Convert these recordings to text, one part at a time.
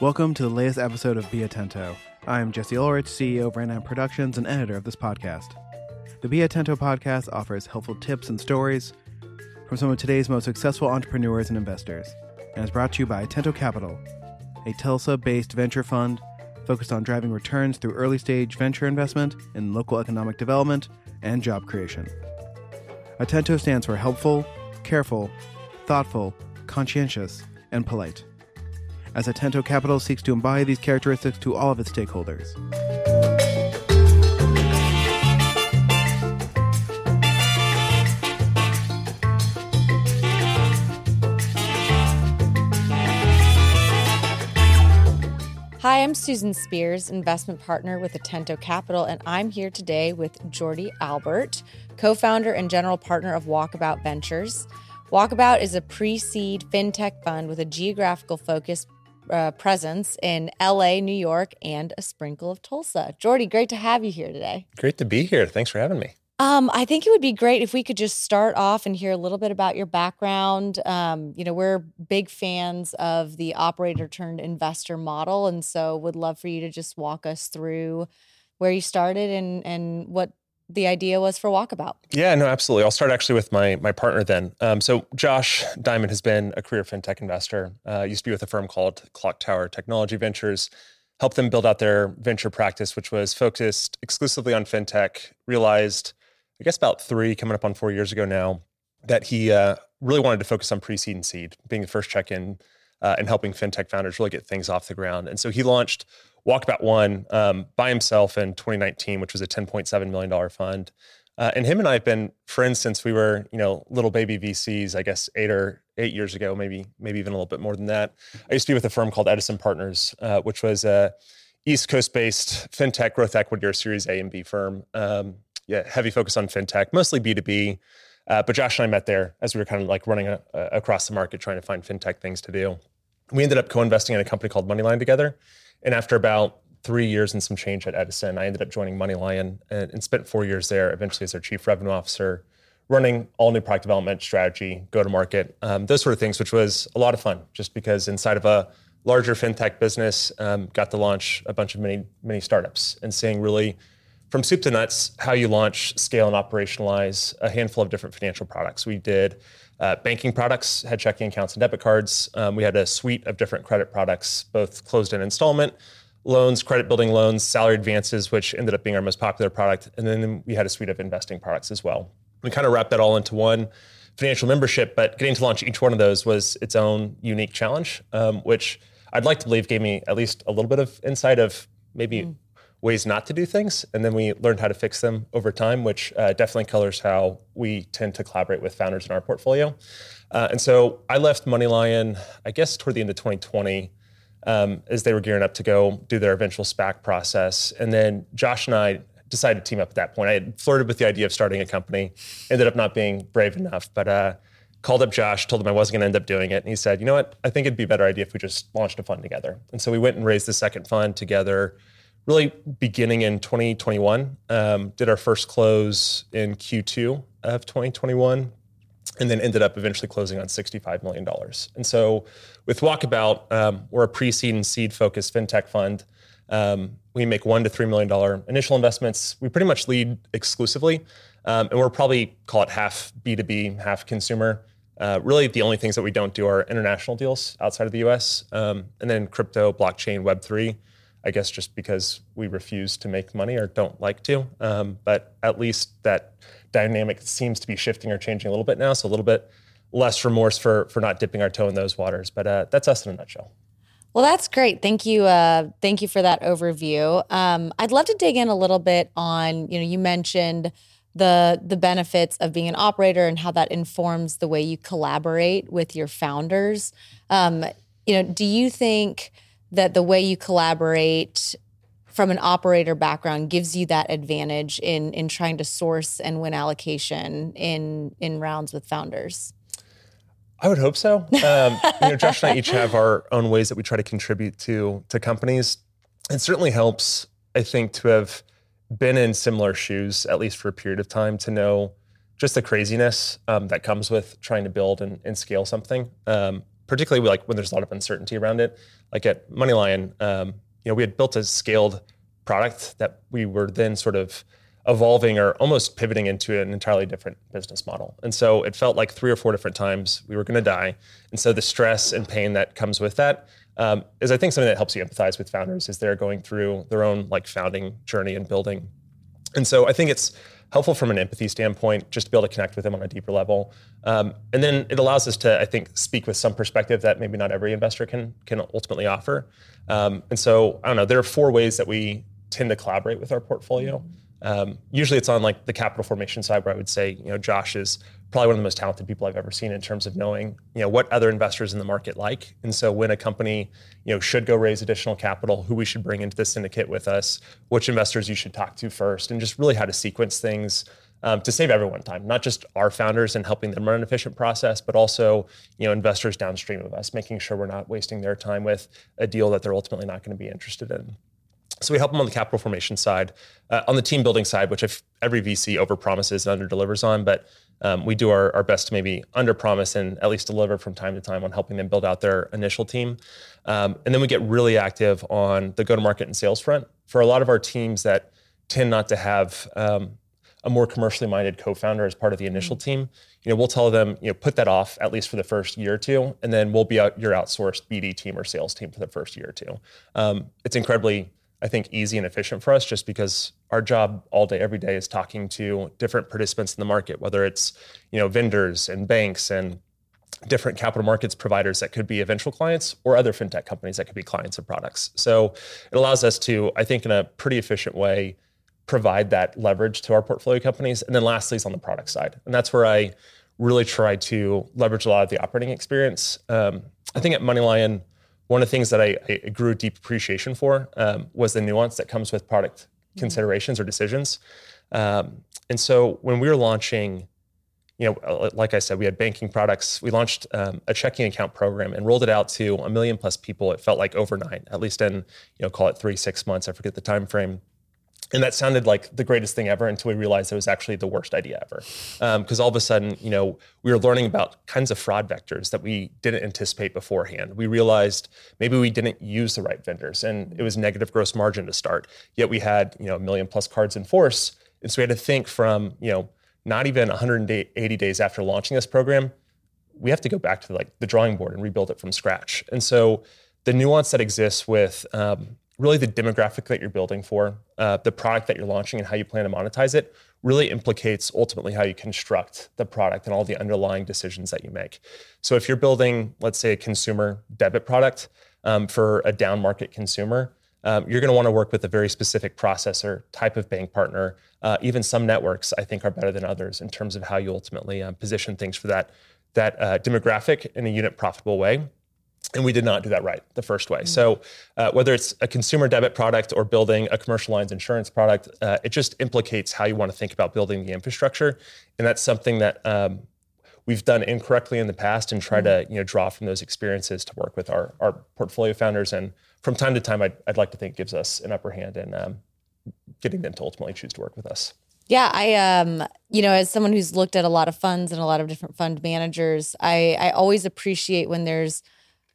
Welcome to the latest episode of Be Atento. I'm Jesse Ulrich, CEO of Random Productions and editor of this podcast. The Be Atento podcast offers helpful tips and stories from some of today's most successful entrepreneurs and investors, and is brought to you by Atento Capital, a Tulsa based venture fund focused on driving returns through early stage venture investment in local economic development and job creation. Atento stands for helpful, careful, thoughtful, conscientious, and polite. As Atento Capital seeks to embody these characteristics to all of its stakeholders. Hi, I'm Susan Spears, investment partner with Atento Capital, and I'm here today with Jordy Albert, co founder and general partner of Walkabout Ventures. Walkabout is a pre seed fintech fund with a geographical focus uh, presence in LA, New York, and a sprinkle of Tulsa. Jordy, great to have you here today. Great to be here. Thanks for having me. Um, I think it would be great if we could just start off and hear a little bit about your background. Um, you know, we're big fans of the operator turned investor model, and so would love for you to just walk us through where you started and and what the idea was for Walkabout. Yeah, no, absolutely. I'll start actually with my my partner then. Um, so Josh Diamond has been a career fintech investor. Uh, used to be with a firm called Clocktower Technology Ventures. Helped them build out their venture practice, which was focused exclusively on fintech. Realized I guess about three, coming up on four years ago now, that he uh, really wanted to focus on pre-seed and seed, being the first check-in uh, and helping fintech founders really get things off the ground. And so he launched Walkabout One um, by himself in 2019, which was a 10.7 million dollar fund. Uh, and him and I have been friends since we were, you know, little baby VCs. I guess eight or eight years ago, maybe maybe even a little bit more than that. I used to be with a firm called Edison Partners, uh, which was a East Coast-based fintech growth equity or Series A and B firm. Um, yeah, heavy focus on fintech, mostly B2B. Uh, but Josh and I met there as we were kind of like running a, a, across the market trying to find fintech things to do. We ended up co investing in a company called MoneyLion together. And after about three years and some change at Edison, I ended up joining MoneyLion and, and spent four years there, eventually as their chief revenue officer, running all new product development strategy, go to market, um, those sort of things, which was a lot of fun just because inside of a larger fintech business, um, got to launch a bunch of many many startups and seeing really from soup to nuts, how you launch, scale, and operationalize a handful of different financial products. We did uh, banking products, had checking accounts and debit cards. Um, we had a suite of different credit products, both closed end installment loans, credit building loans, salary advances, which ended up being our most popular product. And then we had a suite of investing products as well. We kind of wrapped that all into one financial membership, but getting to launch each one of those was its own unique challenge, um, which I'd like to believe gave me at least a little bit of insight of maybe mm ways not to do things, and then we learned how to fix them over time, which uh, definitely colors how we tend to collaborate with founders in our portfolio. Uh, and so I left MoneyLion, I guess, toward the end of 2020. Um, as they were gearing up to go do their eventual SPAC process. And then Josh and I decided to team up at that point. I had flirted with the idea of starting a company, ended up not being brave enough, but uh, called up Josh, told him I wasn't going to end up doing it. And he said, you know what? I think it'd be a better idea if we just launched a fund together. And so we went and raised the second fund together really beginning in 2021. Um, did our first close in Q2 of 2021, and then ended up eventually closing on $65 million. And so with Walkabout, um, we're a pre-seed and seed focused fintech fund. Um, we make one to $3 million initial investments. We pretty much lead exclusively. Um, and we're probably call it half B2B, half consumer. Uh, really, the only things that we don't do are international deals outside of the US, um, and then crypto, blockchain, Web3. I guess just because we refuse to make money or don't like to. Um, but at least that dynamic seems to be shifting or changing a little bit now. So a little bit less remorse for for not dipping our toe in those waters. But uh, that's us in a nutshell. Well, that's great. Thank you. Uh, thank you for that overview. Um, I'd love to dig in a little bit on. You know, you mentioned the the benefits of being an operator and how that informs the way you collaborate with your founders. Um, you know, do you think that the way you collaborate from an operator background gives you that advantage in in trying to source and win allocation in in rounds with founders? I would hope so. Um, you know, Josh and I each have our own ways that we try to contribute to to companies. It certainly helps, I think, to have been in similar shoes at least for a period of time to know just the craziness um, that comes with trying to build and, and scale something. Um, particularly like when there's a lot of uncertainty around it. Like at MoneyLion, um, you know, we had built a scaled product that we were then sort of evolving or almost pivoting into an entirely different business model. And so it felt like three or four different times we were going to die. And so the stress and pain that comes with that um, is, I think, something that helps you empathize with founders as they're going through their own like founding journey and building. And so I think it's helpful from an empathy standpoint just to be able to connect with them on a deeper level. Um, and then it allows us to, I think, speak with some perspective that maybe not every investor can can ultimately offer. Um, and so I don't know. There are four ways that we tend to collaborate with our portfolio. Um, usually it's on like the capital formation side where I would say, you know, Josh is probably one of the most talented people I've ever seen in terms of knowing, you know, what other investors in the market like. And so when a company, you know, should go raise additional capital, who we should bring into the syndicate with us, which investors you should talk to first, and just really how to sequence things um, to save everyone time, not just our founders and helping them run an efficient process, but also, you know, investors downstream of us, making sure we're not wasting their time with a deal that they're ultimately not going to be interested in. So we help them on the capital formation side, uh, on the team building side, which if every VC overpromises and underdelivers on, but um, we do our, our best to maybe underpromise and at least deliver from time to time on helping them build out their initial team. Um, and then we get really active on the go-to-market and sales front for a lot of our teams that tend not to have um, a more commercially minded co-founder as part of the initial mm-hmm. team. You know, we'll tell them, you know, put that off at least for the first year or two, and then we'll be out your outsourced BD team or sales team for the first year or two. Um, it's incredibly I think, easy and efficient for us just because our job all day, every day is talking to different participants in the market, whether it's, you know, vendors and banks and different capital markets providers that could be eventual clients or other fintech companies that could be clients of products. So it allows us to, I think, in a pretty efficient way, provide that leverage to our portfolio companies. And then lastly is on the product side. And that's where I really try to leverage a lot of the operating experience. Um, I think at MoneyLion, one of the things that I, I grew deep appreciation for um, was the nuance that comes with product mm-hmm. considerations or decisions. Um, and so when we were launching, you know, uh, like I said, we had banking products. We launched um, a checking account program and rolled it out to a million plus people. It felt like overnight, at least in, you know, call it three, six months. I forget the time frame and that sounded like the greatest thing ever until we realized it was actually the worst idea ever. Because um, all of a sudden you know we were learning about kinds of fraud vectors that we didn't anticipate beforehand. We realized maybe we didn't use the right vendors and it was negative gross margin to start. Yet we had you know a million plus cards in force. And so we had to think from you know not even 180 days after launching this program we have to go back to like the drawing board and rebuild it from scratch. And so the nuance that exists with um, really the demographic that you're building for, uh, the product that you're launching, and how you plan to monetize it really implicates ultimately how you construct the product and all the underlying decisions that you make. So if you're building, let's say, a consumer debit product um, for a down market consumer, um, you're going to want to work with a very specific processor, type of bank partner. Uh, even some networks, I think, are better than others in terms of how you ultimately um, position things for that that uh, demographic in a unit profitable way. And we did not do that right the first way. Mm-hmm. So, uh, whether it's a consumer debit product or building a commercial lines insurance product, uh, it just implicates how you want to think about building the infrastructure. And that's something that um, we've done incorrectly in the past and try mm-hmm. to you know draw from those experiences to work with our, our portfolio founders. And from time to time, I'd, I'd like to think gives us an upper hand in um, getting them to ultimately choose to work with us. Yeah, I um, you know, as someone who's looked at a lot of funds and a lot of different fund managers, I I always appreciate when there's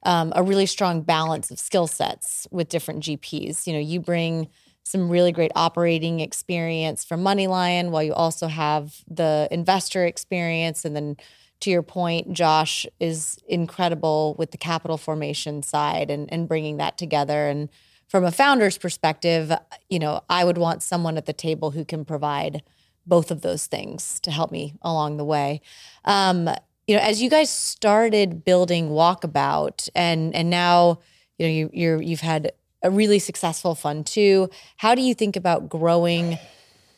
um, a really strong balance of skill sets with different GPs. You know, you bring some really great operating experience from MoneyLion, while you also have the investor experience. And then to your point, Josh is incredible with the capital formation side and, and bringing that together. And from a founder's perspective, you know, I would want someone at the table who can provide both of those things to help me along the way. Um, you know, as you guys started building Walkabout, and and now you know you you're you've had a really successful fund too. How do you think about growing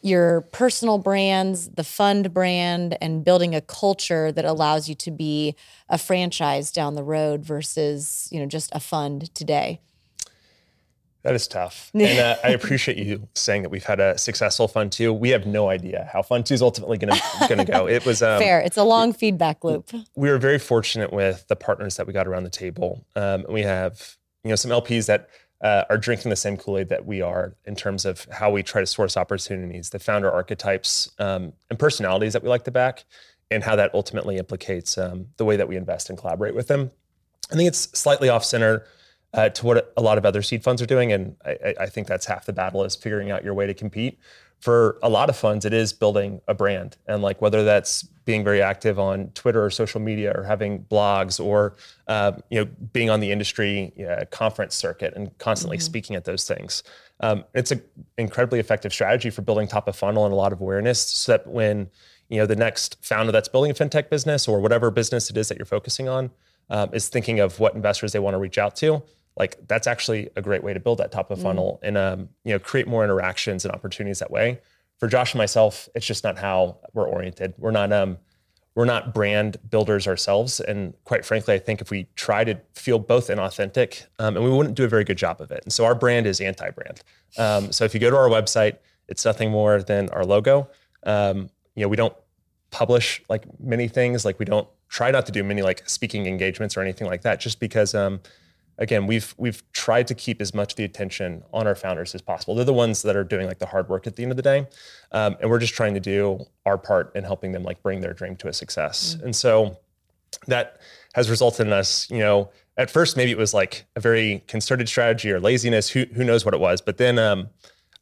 your personal brands, the fund brand, and building a culture that allows you to be a franchise down the road versus you know just a fund today? That is tough. And uh, I appreciate you saying that we've had a successful Fund Two. We have no idea how Fund Two is ultimately going to go. It was um, fair. It's a long feedback loop. We were very fortunate with the partners that we got around the table. Um, we have you know some LPs that uh, are drinking the same Kool Aid that we are in terms of how we try to source opportunities, the founder archetypes um, and personalities that we like to back, and how that ultimately implicates um, the way that we invest and collaborate with them. I think it's slightly off center uh, to what a lot of other seed funds are doing, and I, I think that's half the battle is figuring out your way to compete for a lot of funds, it is building a brand. And like whether that's being very active on Twitter or social media or having blogs or uh, you know being on the industry conference circuit and constantly mm-hmm. speaking at those things. Um, it's an incredibly effective strategy for building top of funnel and a lot of awareness so that when you know the next founder that's building a fintech business or whatever business it is that you're focusing on um, is thinking of what investors they want to reach out to like that's actually a great way to build that top of mm. funnel mm. and um, you know create more interactions and opportunities that way. For Josh and myself, it's just not how we're oriented. We're not um, we're not brand builders ourselves, and quite frankly, I think if we try to feel both inauthentic, um, and we wouldn't do a very good job of it. And so our brand is anti-brand. Um, so if you go to our website, it's nothing more than our logo. Um, you know, we don't publish like many things. Like we don't try not to do many like speaking engagements or anything like that, just because um, again, we've we've tried to keep as much of the attention on our founders as possible. They're the ones that are doing like the hard work at the end of the day, um, and we're just trying to do our part in helping them like bring their dream to a success. Mm-hmm. And so that has resulted in us, you know, at first maybe it was like a very concerted strategy or laziness. Who who knows what it was? But then um,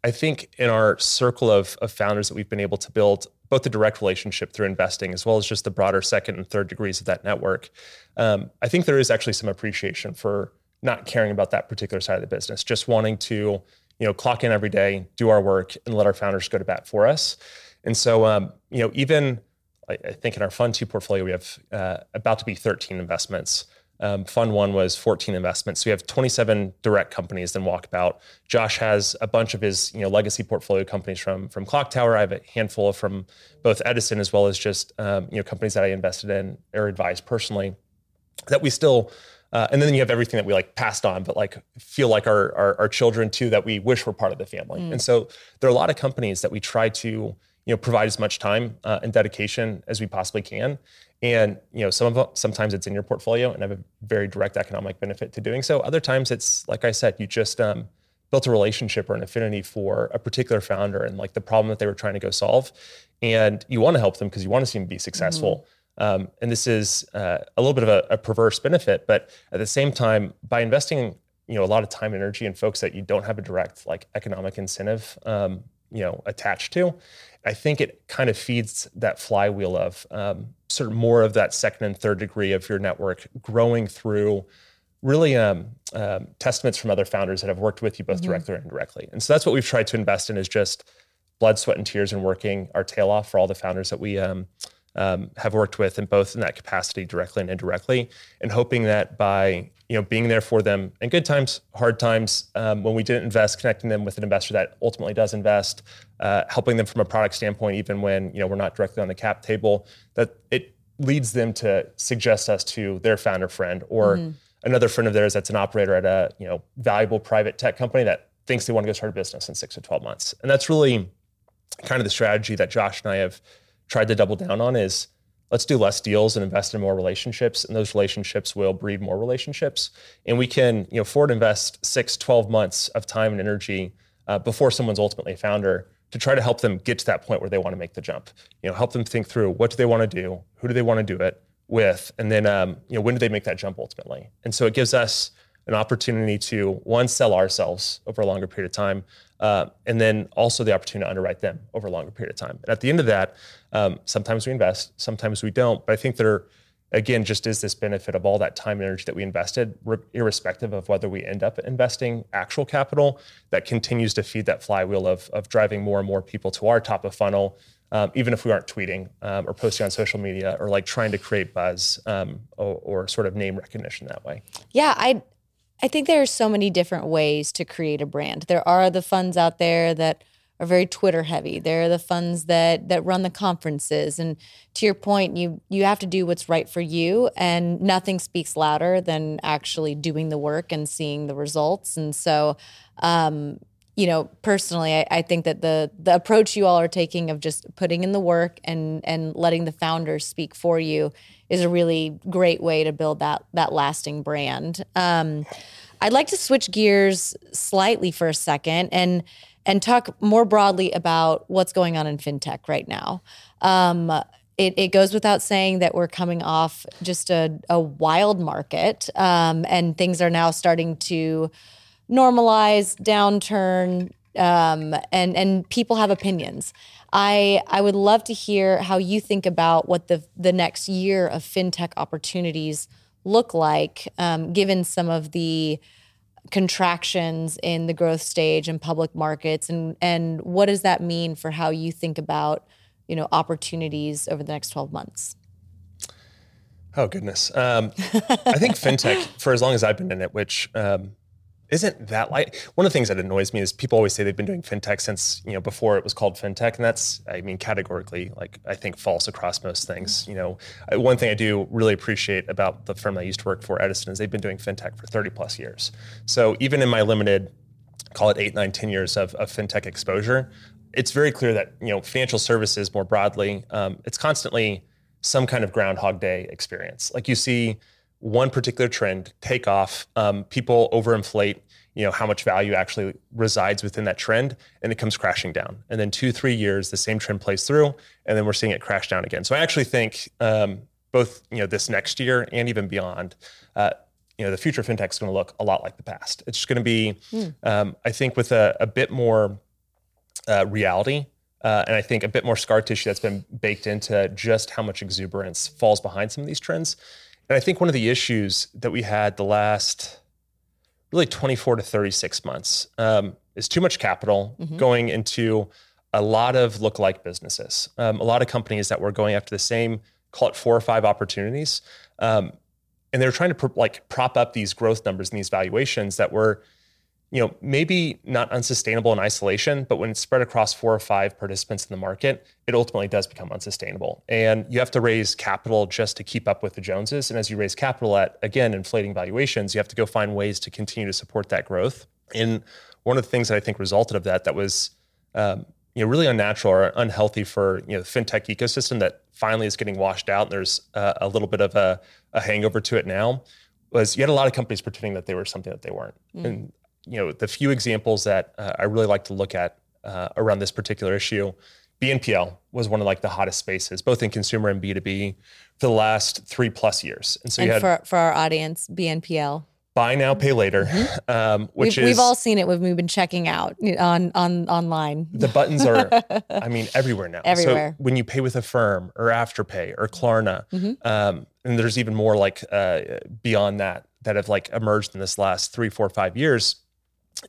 I think in our circle of of founders that we've been able to build both the direct relationship through investing as well as just the broader second and third degrees of that network. Um, I think there is actually some appreciation for not caring about that particular side of the business, just wanting to, you know, clock in every day, do our work, and let our founders go to bat for us. And so, um, you know, even I, think in our fund two portfolio, we have uh, about to be 13 investments. Um, fund one was 14 investments. So we have 27 direct companies in Walkabout. Josh has a bunch of his you know legacy portfolio companies from from Clocktower. I have a handful from both Edison as well as just um, you know companies that I invested in or advised personally that we still uh, and then you have everything that we like passed on, but like feel like our, our, our children too that we wish were part of the family. Mm. And so there are a lot of companies that we try to you know provide as much time uh, and dedication as we possibly can. And you know some of them, sometimes it's in your portfolio and have a very direct economic benefit to doing so. Other times it's like I said, you just um, built a relationship or an affinity for a particular founder and like the problem that they were trying to go solve, and you want to help them because you want to see them be successful. Mm-hmm um, and this is uh, a little bit of a, a, perverse benefit, but at the same time, by investing you know a lot of time and energy in folks that you don't have a direct like economic incentive um, you know attached to, I think it kind of feeds that flywheel of um, sort of more of that second and third degree of your network growing through really um, um, testaments from other founders that have worked with you both mm-hmm. directly or indirectly. And so that's what we've tried to invest in is just blood, sweat, and tears and working our tail off for all the founders that we um, um, have worked with in both in that capacity directly and indirectly and hoping that by you know being there for them in good times hard times um, when we didn't invest connecting them with an investor that ultimately does invest uh, helping them from a product standpoint even when you know we're not directly on the cap table that it leads them to suggest us to their founder friend or mm-hmm. another friend of theirs that's an operator at a you know valuable private tech company that thinks they want to go start a business in six to 12 months and that's really kind of the strategy that josh and i have tried to double down on is let's do less deals and invest in more relationships and those relationships will breed more relationships. And we can you know forward invest six 12 months of time and energy uh, before someone's ultimately a founder to try to help them get to that point where they want to make the jump. You know help them think through what do they want to do who do they want to do it with and then um, you know when do they make that jump ultimately? And so it gives us an opportunity to one sell ourselves over a longer period of time uh, and then also the opportunity to underwrite them over a longer period of time. And at the end of that, um, sometimes we invest, sometimes we don't. But I think there, again, just is this benefit of all that time and energy that we invested, irrespective of whether we end up investing actual capital, that continues to feed that flywheel of, of driving more and more people to our top of funnel. Um, even if we aren't tweeting um, or posting on social media or like trying to create buzz um, or, or, sort of name recognition that way. Yeah, I I think there are so many different ways to create a brand. There are the funds out there that are very Twitter heavy. There are the funds that that run the conferences. And to your point, you you have to do what's right for you. And nothing speaks louder than actually doing the work and seeing the results. And so um, you know, personally, I, I, think that the the approach you all are taking of just putting in the work and and letting the founders speak for you is a really great way to build that that lasting brand. Um, I'd like to switch gears slightly for a second and and talk more broadly about what's going on in fintech right now. Um, it, it goes without saying that we're coming off just a, a wild market um, and things are now starting to normalize, downturn, um, and and people have opinions. I I would love to hear how you think about what the the next year of fintech opportunities look like, um, given some of the contractions in the growth stage and public markets, and and what does that mean for how you think about you know opportunities over the next twelve months? Oh goodness, um, I think fintech for as long as I've been in it, which um, isn't that like one of the things that annoys me is people always say they've been doing fintech since you know before it was called fintech and that's i mean categorically like i think false across most things you know. One thing i do really appreciate about the firm i used to work for edison is they've been doing fintech for 30 plus years. So even in my limited call it 8 9 10 years of, of fintech exposure it's very clear that you know financial services more broadly um, it's constantly some kind of groundhog day experience. Like you see one particular trend take off, um, people overinflate, you know, how much value actually resides within that trend, and it comes crashing down. And then two, three years, the same trend plays through, and then we're seeing it crash down again. So I actually think um, both, you know, this next year and even beyond, uh, you know, the future of fintech is going to look a lot like the past. It's just going to be, mm. um, I think, with a, a bit more uh, reality uh, and I think a bit more scar tissue that's been baked into just how much exuberance falls behind some of these trends. And I think one of the issues that we had the last really 24 to 36 months um, is too much capital mm-hmm. going into a lot of look-alike businesses. Um, a lot of companies that were going after the same, call it four or five opportunities, um, and they were trying to pr- like prop up these growth numbers and these valuations that were you know, maybe not unsustainable in isolation, but when it's spread across four or five participants in the market, it ultimately does become unsustainable. And you have to raise capital just to keep up with the Joneses. And as you raise capital at, again, inflating valuations, you have to go find ways to continue to support that growth. And one of the things that I think resulted of that that was um, you know really unnatural or unhealthy for you know the fintech ecosystem that finally is getting washed out. And there's uh, a little bit of a, a hangover to it now was you had a lot of companies pretending that they were something that they weren't. Mm. And you know, the few examples that uh, I really like to look at uh, around this particular issue, BNPL was one of like the hottest spaces, both in consumer and B2B for the last three plus years. And so and you had for, for our audience, BNPL. Buy now, pay later, mm-hmm. um, which we've, is we've all seen it when we've been checking out on on online. The buttons are, I mean, everywhere now. Everywhere. So when you pay with Affirm or Afterpay or Klarna, mm-hmm. um, and there's even more like uh, beyond that that have like emerged in this last three, four, five years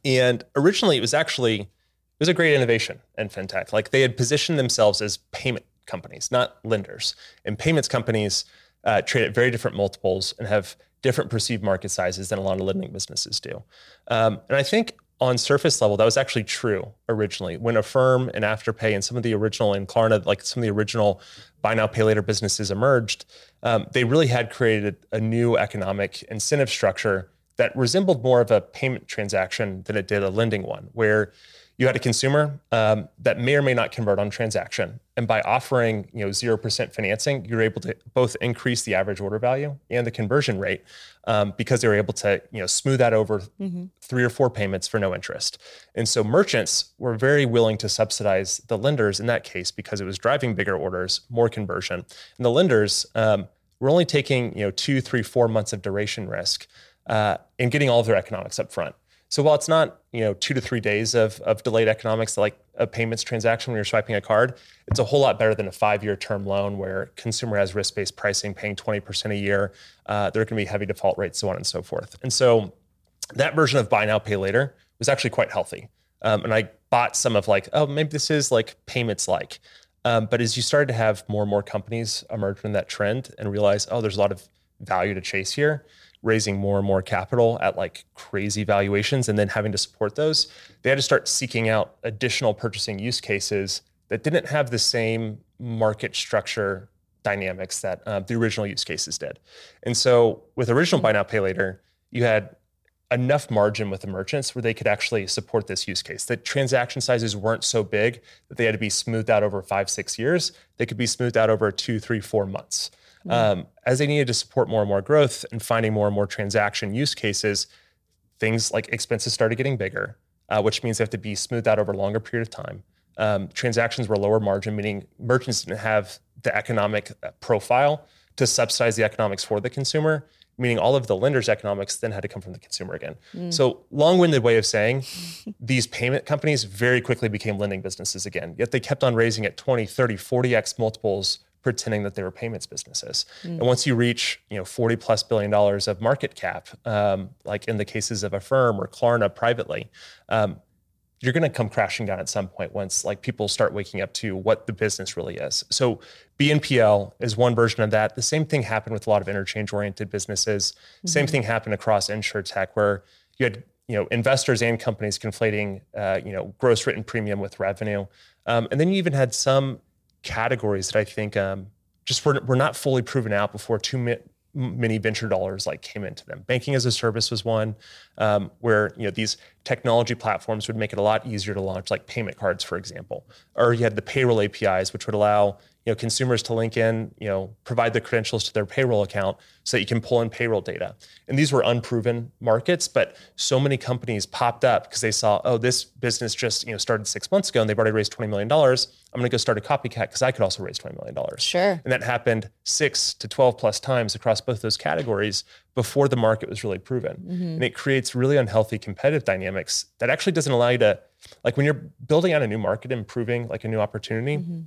and originally, it was actually it was a great innovation in fintech. Like they had positioned themselves as payment companies, not lenders. And payments companies uh, trade at very different multiples and have different perceived market sizes than a lot of lending businesses do. Um, and I think on surface level, that was actually true originally. When Affirm and Afterpay and some of the original and Klarna, like some of the original buy now, pay later businesses emerged, um, they really had created a new economic incentive structure that resembled more of a payment transaction than it did a lending one, where you had a consumer um, that may or may not convert on transaction, and by offering you know zero percent financing, you're able to both increase the average order value and the conversion rate um, because they were able to you know smooth that over mm-hmm. three or four payments for no interest. And so merchants were very willing to subsidize the lenders in that case because it was driving bigger orders, more conversion, and the lenders um, were only taking you know two, three, four months of duration risk uh, and getting all of their economics up front. So while it's not you know two to three days of, of delayed economics like a payments transaction when you're swiping a card, it's a whole lot better than a five-year term loan where consumer has risk-based pricing, paying 20% a year. Uh, there can be heavy default rates, so on and so forth. And so that version of buy now, pay later was actually quite healthy. Um, and I bought some of like, oh, maybe this is like payments like. Um, but as you started to have more and more companies emerge from that trend and realize, oh, there's a lot of value to chase here, raising more and more capital at like crazy valuations and then having to support those, they had to start seeking out additional purchasing use cases that didn't have the same market structure dynamics that uh, the original use cases did. And so with original buy now pay later, you had enough margin with the merchants where they could actually support this use case. The transaction sizes weren't so big that they had to be smoothed out over five, six years. They could be smoothed out over two, three, four months. Mm-hmm. Um, as they needed to support more and more growth and finding more and more transaction use cases, things like expenses started getting bigger, uh, which means they have to be smoothed out over a longer period of time. Um, transactions were lower margin, meaning merchants didn't have the economic uh, profile to subsidize the economics for the consumer, meaning all of the lender's economics then had to come from the consumer again. Mm. So, long winded way of saying these payment companies very quickly became lending businesses again, yet they kept on raising at 20, 30, 40x multiples pretending that they were payments businesses. Mm. And once you reach, you know, 40 plus billion dollars of market cap, um, like in the cases of Affirm or Klarna privately, um, you're going to come crashing down at some point once like people start waking up to what the business really is. So BNPL is one version of that. The same thing happened with a lot of interchange oriented businesses. Mm-hmm. Same thing happened across insurtech where you had you know investors and companies conflating uh, you know gross written premium with revenue, um, and then you even had some categories that I think um, just were, were not fully proven out before too mi- many venture dollars like came into them. Banking as a service was one um, where you know these technology platforms would make it a lot easier to launch like payment cards, for example. Or you had the payroll APIs, which would allow you know consumers to link in, you know, provide the credentials to their payroll account so that you can pull in payroll data. And these were unproven markets, but so many companies popped up because they saw, oh, this business just you know started six months ago and they've already raised twenty million dollars. I'm going to go start a copycat because I could also raise twenty million dollars. Sure. And that happened six to twelve plus times across both those categories before the market was really proven. Mm-hmm. And it creates really unhealthy competitive dynamics that actually doesn't allow you to, like when you're building out a new market, improving like a new opportunity, mm-hmm.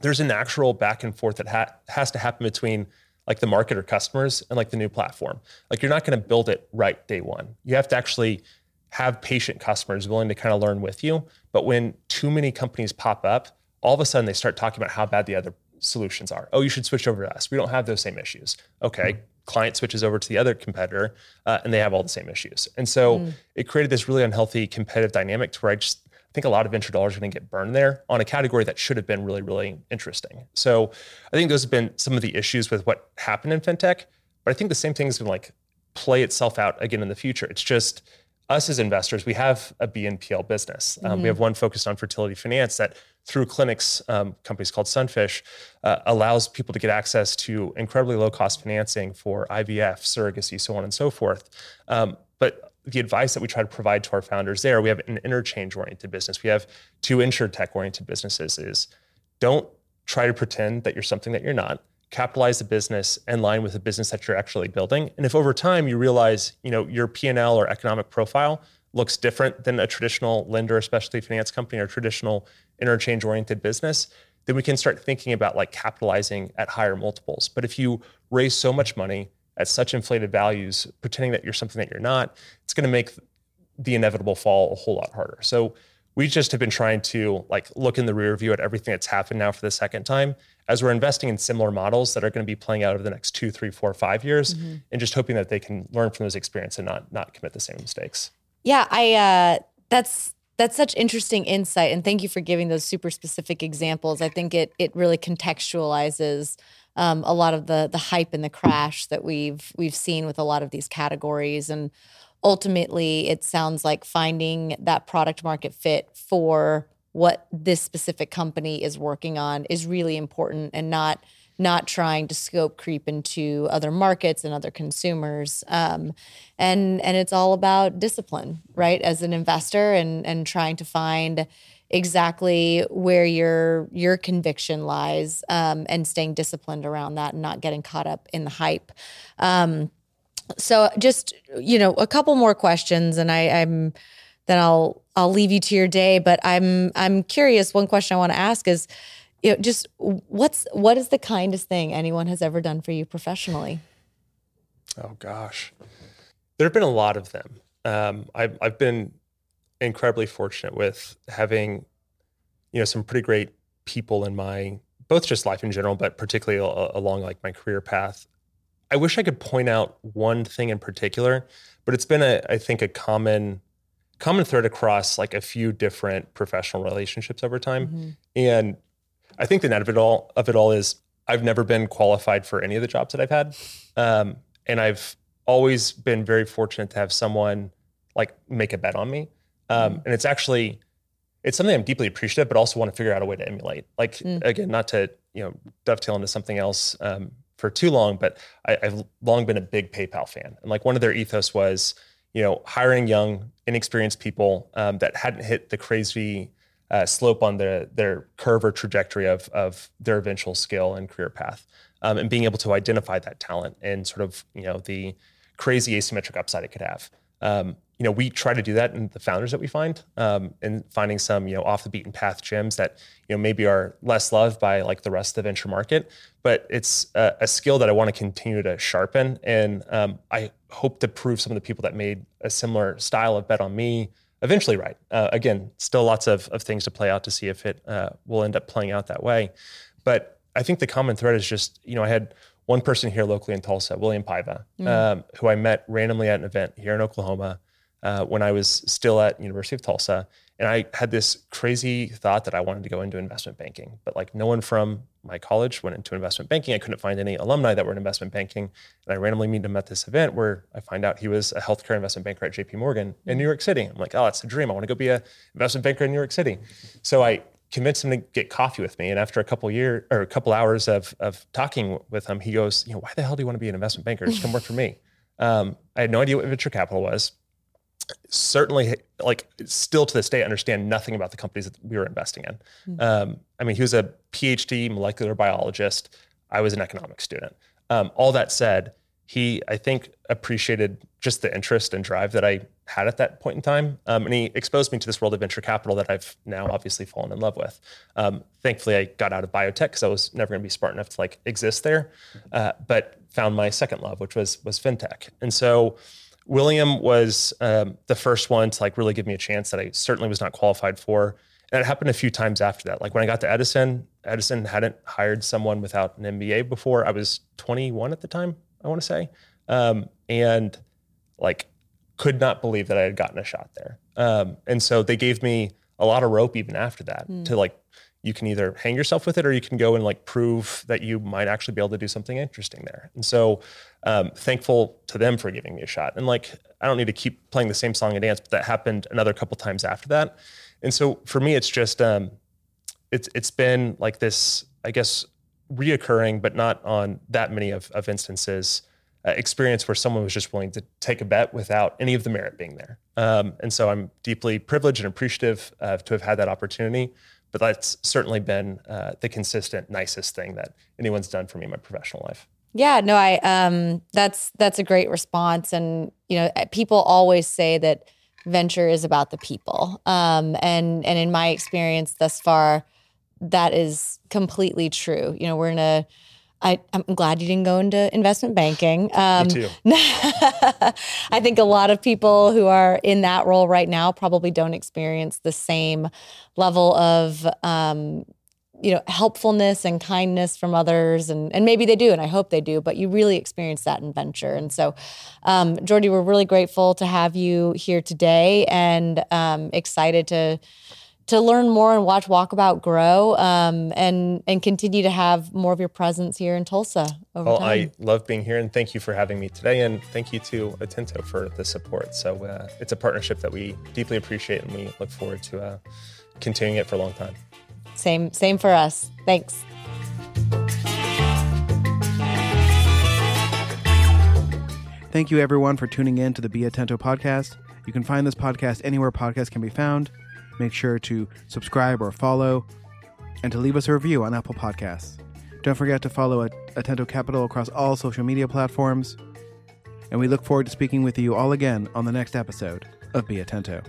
There's a natural back and forth that ha- has to happen between like the market or customers and like the new platform. Like you're not going to build it right day one. You have to actually have patient customers willing to kind of learn with you. But when too many companies pop up, all of a sudden they start talking about how bad the other solutions are. Oh, you should switch over to us. We don't have those same issues. Okay, mm-hmm client switches over to the other competitor uh, and they have all the same issues. And so mm. it created this really unhealthy competitive dynamic to where I just think a lot of venture dollars are going to get burned there on a category that should have been really, really interesting. So I think those have been some of the issues with what happened in fintech. But I think the same thing is going to like play itself out again in the future. It's just us as investors, we have a BNPL business. Um, mm-hmm. We have one focused on fertility finance that through clinics, um, companies called Sunfish, uh, allows people to get access to incredibly low cost financing for IVF, surrogacy, so on and so forth. Um, but the advice that we try to provide to our founders there, we have an interchange oriented business. We have two insurtech oriented businesses is don't try to pretend that you're something that you're not capitalize the business in line with the business that you're actually building. And if over time you realize, you know, your P&L or economic profile looks different than a traditional lender, especially finance company or traditional interchange oriented business, then we can start thinking about like capitalizing at higher multiples. But if you raise so much money at such inflated values, pretending that you're something that you're not, it's going to make the inevitable fall a whole lot harder. So we just have been trying to like look in the rear view at everything that's happened now for the second time as we're investing in similar models that are going to be playing out over the next two, three, four, five years, mm-hmm. and just hoping that they can learn from those experiences and not not commit the same mistakes. Yeah, I uh, that's that's such interesting insight, and thank you for giving those super specific examples. I think it it really contextualizes um, a lot of the the hype and the crash that we've we've seen with a lot of these categories, and ultimately, it sounds like finding that product market fit for what this specific company is working on is really important and not not trying to scope creep into other markets and other consumers. Um, and and it's all about discipline right as an investor and and trying to find exactly where your your conviction lies um, and staying disciplined around that and not getting caught up in the hype um, so just you know a couple more questions and I, i'm then I'll I'll leave you to your day. But I'm I'm curious. One question I want to ask is, you know, just what's what is the kindest thing anyone has ever done for you professionally? Oh gosh, there have been a lot of them. Um, I've I've been incredibly fortunate with having, you know, some pretty great people in my both just life in general, but particularly along like my career path. I wish I could point out one thing in particular, but it's been a I think a common common thread across like a few different professional relationships over time. Mm-hmm. And I think the net of it all of it all is I've never been qualified for any of the jobs that I've had. Um, and I've always been very fortunate to have someone like make a bet on me. Um, mm-hmm. and it's actually it's something I'm deeply appreciative, but also want to figure out a way to emulate. Like mm. again, not to you know dovetail into something else um, for too long, but I, I've long been a big PayPal fan, and like one of their ethos was you know, hiring young, inexperienced people um, that hadn't hit the crazy uh, slope on the, their curve or trajectory of, of their eventual skill and career path. Um, and being able to identify that talent and sort of, you know, the crazy asymmetric upside it could have. Um, you know, we try to do that in the founders that we find, um, and finding some, you know, off the beaten path gems that, you know, maybe are less loved by like the rest of the venture market. But it's a, a skill that I want to continue to sharpen, and um, I hope to prove some of the people that made a similar style of bet on me eventually right. Uh, again, still lots of, of things to play out to see if it uh, will end up playing out that way. But I think the common thread is just, you know, I had one person here locally in Tulsa, William Paiva, mm. um, who I met randomly at an event here in Oklahoma uh, when I was still at University of Tulsa. And I had this crazy thought that I wanted to go into investment banking, but like no one from my college went into investment banking. I couldn't find any alumni that were in investment banking. And I randomly meet him at this event where I find out he was a healthcare investment banker at JP Morgan in New York City. I'm like, oh, that's a dream. I want to go be an investment banker in New York City. So I convinced him to get coffee with me. And after a couple year or a couple hours of, of talking with him, he goes, you know, why the hell do you want to be an investment banker? Just come work for me. Um, I had no idea what venture capital was certainly like still to this day understand nothing about the companies that we were investing in. Mm-hmm. Um, I mean, he was a PhD molecular biologist. I was an economics student. Um, all that said, he I think appreciated just the interest and drive that I had at that point in time, um, and he exposed me to this world of venture capital that I've now obviously fallen in love with. Um, thankfully, I got out of biotech because I was never going to be smart enough to like exist there, uh, but found my second love, which was was fintech, and so William was um, the first one to like really give me a chance that I certainly was not qualified for. And it happened a few times after that. Like when I got to Edison, Edison hadn't hired someone without an MBA before. I was 21 at the time, I want to say. Um, and like could not believe that I had gotten a shot there. Um, and so they gave me a lot of rope even after that mm. to like you can either hang yourself with it or you can go and like prove that you might actually be able to do something interesting there. And so um, thankful to them for giving me a shot. And like, I don't need to keep playing the same song and dance, but that happened another couple times after that. And so for me, it's just, um, it's, it's been like this, I guess, reoccurring, but not on that many of, of instances, uh, experience where someone was just willing to take a bet without any of the merit being there. Um, and so I'm deeply privileged and appreciative uh, to have had that opportunity but that's certainly been uh, the consistent nicest thing that anyone's done for me in my professional life. Yeah, no, I um, that's that's a great response, and you know, people always say that venture is about the people, um, and and in my experience thus far, that is completely true. You know, we're in a I, am glad you didn't go into investment banking. Um, Me too. I think a lot of people who are in that role right now probably don't experience the same level of, um, you know, helpfulness and kindness from others, and and maybe they do, and I hope they do. But you really experience that in venture, and so, um, Jordy, we're really grateful to have you here today, and um, excited to to learn more and watch Walkabout grow um, and and continue to have more of your presence here in Tulsa over well, time. I love being here and thank you for having me today and thank you to Atento for the support. So uh, it's a partnership that we deeply appreciate and we look forward to uh, continuing it for a long time. Same same for us. Thanks. Thank you everyone for tuning in to the Be Atento podcast. You can find this podcast anywhere podcasts can be found make sure to subscribe or follow and to leave us a review on Apple Podcasts. Don't forget to follow Atento Capital across all social media platforms. And we look forward to speaking with you all again on the next episode of Be Atento.